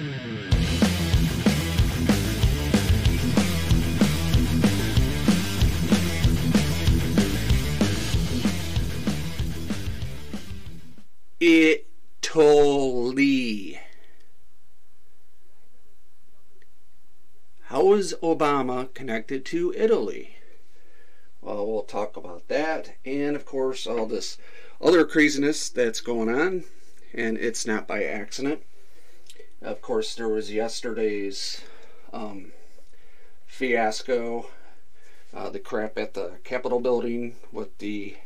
Italy. How is Obama connected to Italy? Well, we'll talk about that, and of course, all this other craziness that's going on, and it's not by accident. Of course, there was yesterday's um, fiasco, uh, the crap at the Capitol building with the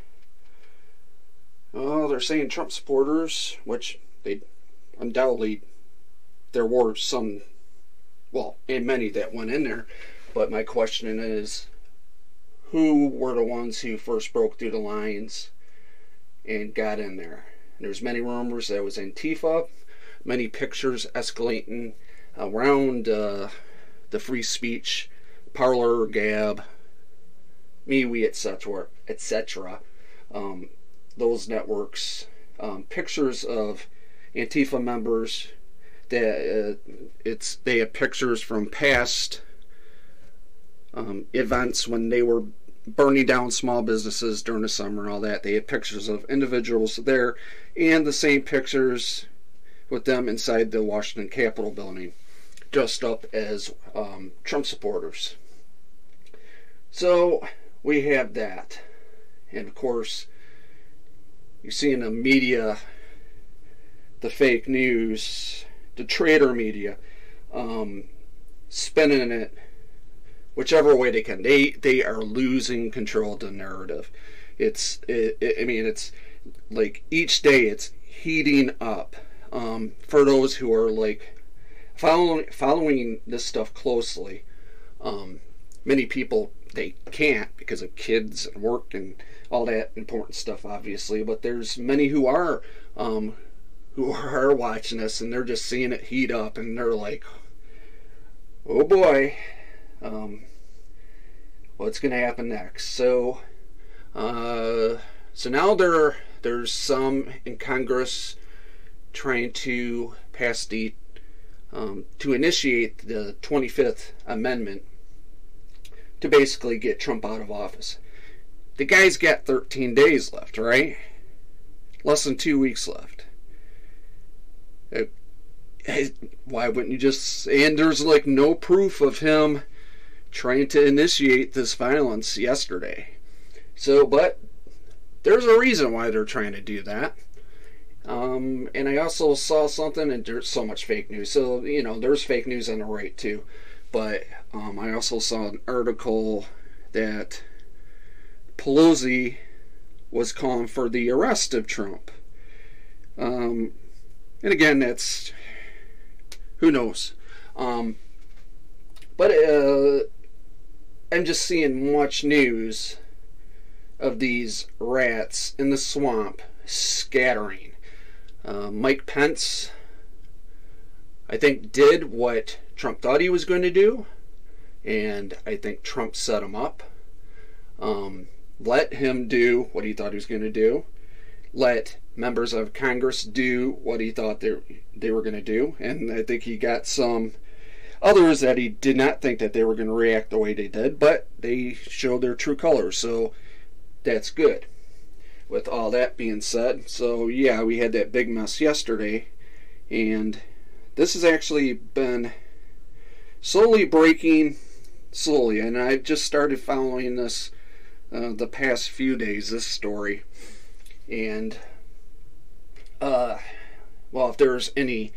Oh, they're saying Trump supporters, which they undoubtedly there were some, well, and many that went in there. But my question is, who were the ones who first broke through the lines and got in there? There's many rumors that was Antifa, many pictures escalating around uh, the free speech Parler, Gab, MeWe, etc., etc. Um, those networks um, pictures of Antifa members. That uh, it's they have pictures from past um, events when they were burning down small businesses during the summer and all that. They had pictures of individuals there, and the same pictures with them inside the Washington Capitol building, dressed up as um, Trump supporters. So we have that, and of course you see in the media, the fake news, the traitor media, um, spinning it whichever way they can. They they are losing control of the narrative. It's it, it, I mean it's like each day it's heating up. Um, for those who are like following following this stuff closely, um, many people they can't because of kids and work and all that important stuff, obviously. But there's many who are um, who are watching this and they're just seeing it heat up and they're like, "Oh boy, um, what's going to happen next?" So, uh, so now there there's some in Congress trying to pass the um, to initiate the 25th Amendment to basically get Trump out of office the guy's got 13 days left, right? Less than two weeks left. It, it, why wouldn't you just. And there's like no proof of him trying to initiate this violence yesterday. So, but there's a reason why they're trying to do that. Um, and I also saw something, and there's so much fake news. So, you know, there's fake news on the right too. But um, I also saw an article that Pelosi was calling for the arrest of Trump. Um, and again, that's who knows. Um, but uh, I'm just seeing much news of these rats in the swamp scattering. Uh, Mike Pence, I think, did what Trump thought he was going to do, and I think Trump set him up. Um, let him do what he thought he was going to do. Let members of Congress do what he thought they, they were going to do. And I think he got some others that he did not think that they were going to react the way they did, but they showed their true colors. So that's good. With all that being said, so yeah, we had that big mess yesterday, and this has actually been slowly breaking slowly, and I've just started following this uh, the past few days, this story. And, uh, well, if there's any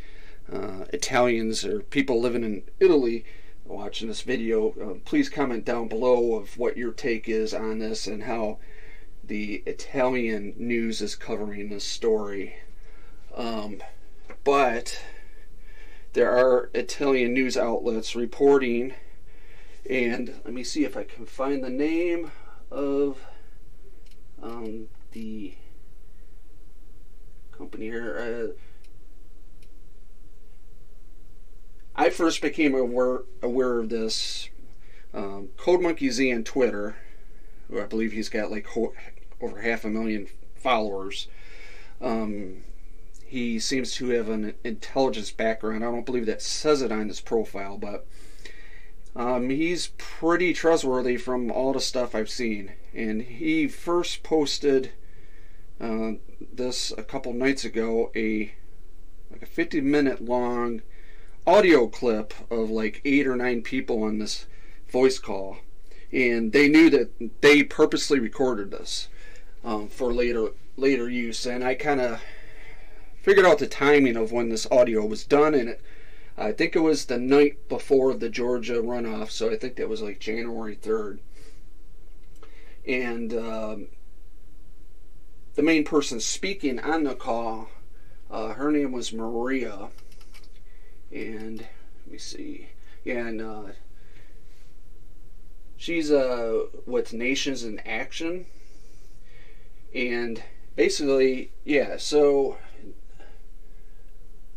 uh, Italians or people living in Italy watching this video, uh, please comment down below of what your take is on this and how the Italian news is covering this story. Um, but there are Italian news outlets reporting, and let me see if I can find the name of um, the company here. Uh, I first became aware aware of this um, Code Monkey Z on Twitter, I believe he's got like over half a million followers. Um, he seems to have an intelligence background. I don't believe that says it on his profile, but um, he's pretty trustworthy from all the stuff I've seen. And he first posted uh, this a couple nights ago, a like a 50 minute long audio clip of like eight or nine people on this voice call, and they knew that they purposely recorded this um, for later later use. And I kind of figured out the timing of when this audio was done, and it, I think it was the night before the Georgia runoff, so I think that was like January 3rd. And um, the main person speaking on the call, uh, her name was Maria. And let me see. And uh, she's uh, with Nations in Action. And basically, yeah, so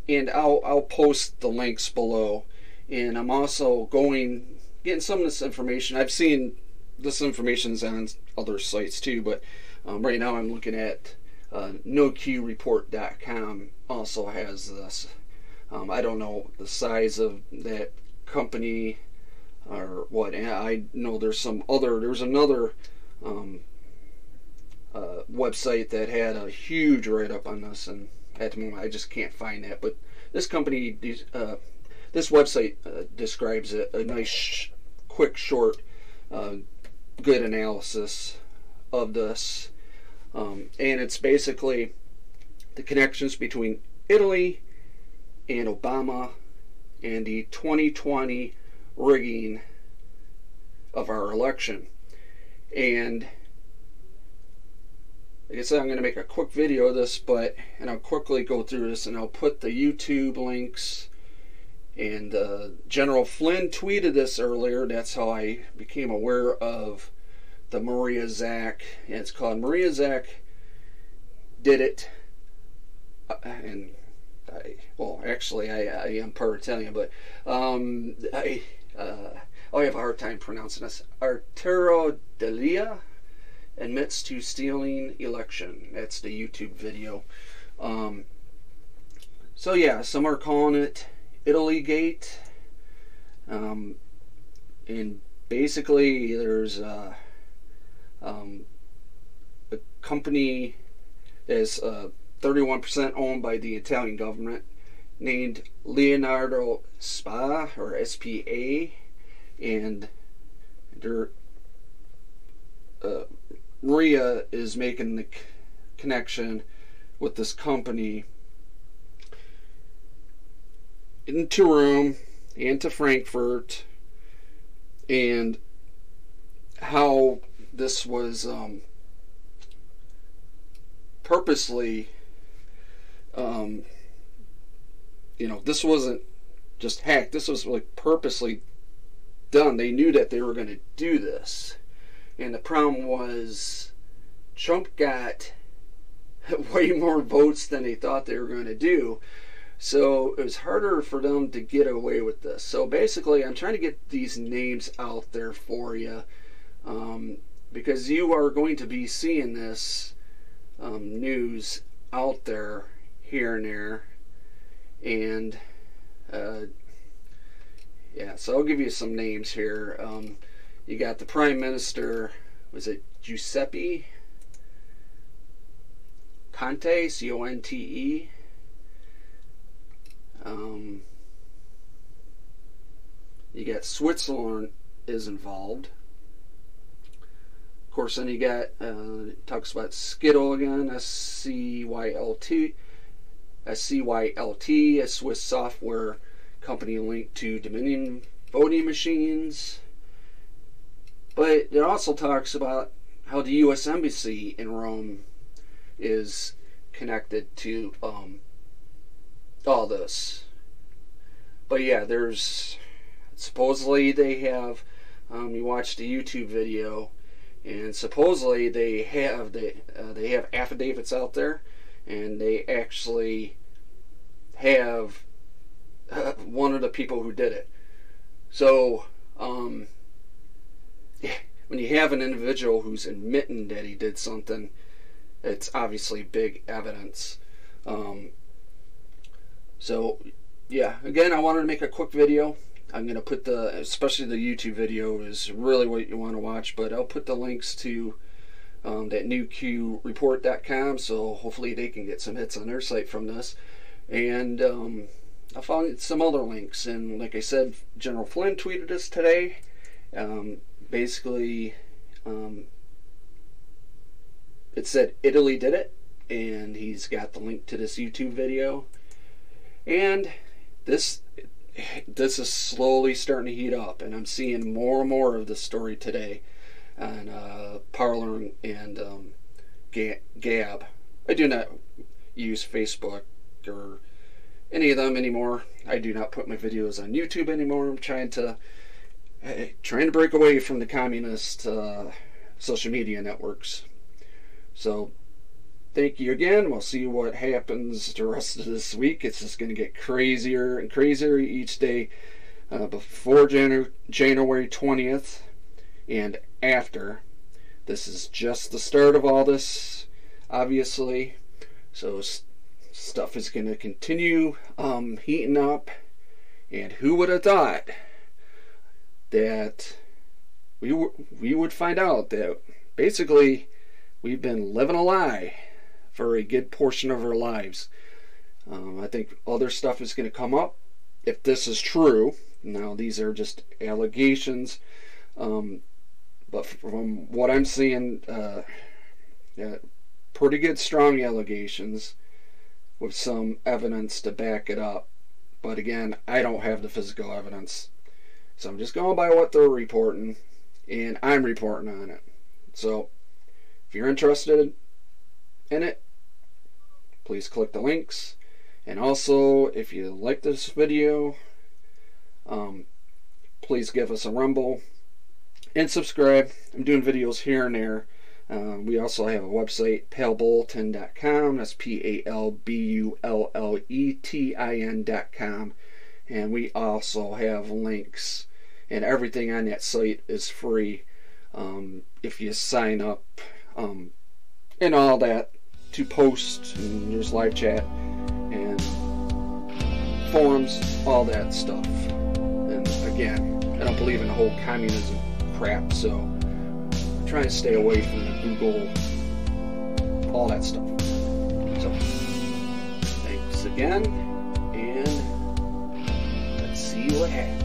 and I'll I'll post the links below. And I'm also going getting some of this information. I've seen this information's on other sites too, but um, right now I'm looking at uh, NoQReport.com also has this. Um, I don't know the size of that company or what. I know there's some other. There's another um, uh, website that had a huge write up on this, and at the moment I just can't find that. But this company, uh, this website uh, describes a, a nice, sh- quick, short, uh, good analysis of this, um, and it's basically the connections between Italy and Obama and the 2020 rigging of our election. And like I said, I'm going to make a quick video of this, but and I'll quickly go through this, and I'll put the YouTube links. And uh, General Flynn tweeted this earlier. That's how I became aware of the Maria Zack. And it's called Maria Zack Did It. Uh, and I, well, actually, I, I am part Italian, but um, I, uh, I have a hard time pronouncing this. Arturo D'Elia admits to stealing election. That's the YouTube video. Um, so yeah, some are calling it Italy Gate. Um, and basically, there's uh, um, a company that's uh, 31% owned by the Italian government named Leonardo Spa or SPA, and they're uh, Maria is making the connection with this company into Rome and to Frankfurt and how this was um, purposely um, you know this wasn't just hacked this was like purposely done. They knew that they were going to do this and the problem was Trump got way more votes than he thought they were going to do. So it was harder for them to get away with this. So basically, I'm trying to get these names out there for you um, because you are going to be seeing this um, news out there here and there. And uh, yeah, so I'll give you some names here. Um, you got the Prime Minister, was it Giuseppe Conte, C O N T E? Um, you got Switzerland is involved. Of course, then you got uh, talks about Scytl again, S C Y L T, S C Y L T, a Swiss software company linked to Dominion voting machines. But it also talks about how the U.S. Embassy in Rome is connected to um, all this. But yeah, there's supposedly they have. Um, you watch the YouTube video, and supposedly they have they uh, they have affidavits out there, and they actually have uh, one of the people who did it. So um, when you have an individual who's admitting that he did something, it's obviously big evidence. Um, So, yeah, again, I wanted to make a quick video. I'm going to put the, especially the YouTube video is really what you want to watch, but I'll put the links to um, that noqreport.com so hopefully they can get some hits on their site from this. And um, I found some other links, and like I said, General Flynn tweeted us today. Um, basically, um, it said Italy did it, and he's got the link to this YouTube video. And this this is slowly starting to heat up, and I'm seeing more and more of this story today on uh, Parler and um, Gab. I do not use Facebook or any of them anymore. I do not put my videos on YouTube anymore. I'm trying to trying to break away from the communist uh, social media networks. So thank you again. We'll see what happens the rest of this week. It's just going to get crazier and crazier each day uh, before Janu- January 20th and after. This is just the start of all this, obviously. So st- stuff is going to continue um, heating up. And who would have thought that we, we would find out that basically we've been living a lie for a good portion of our lives. Um, I think other stuff is going to come up if this is true. Now, these are just allegations, um, but from what I'm seeing, uh, yeah, pretty good, strong allegations with some evidence to back it up. But again, I don't have the physical evidence. So I'm just going by what they're reporting, and I'm reporting on it. So if you're interested in it, please click the links. And also, if you like this video, um, please give us a rumble and subscribe. I'm doing videos here and there. Um, we also have a website, palbulletin.com. That's P A L B U L L E T I N.com. And we also have links, and everything on that site is free um, if you sign up um, and all that to post and there's live chat and forums, all that stuff. And again, I don't believe in the whole communism crap, so I'm trying to stay away from the Google, all that stuff. So, thanks again, and let's see what happens.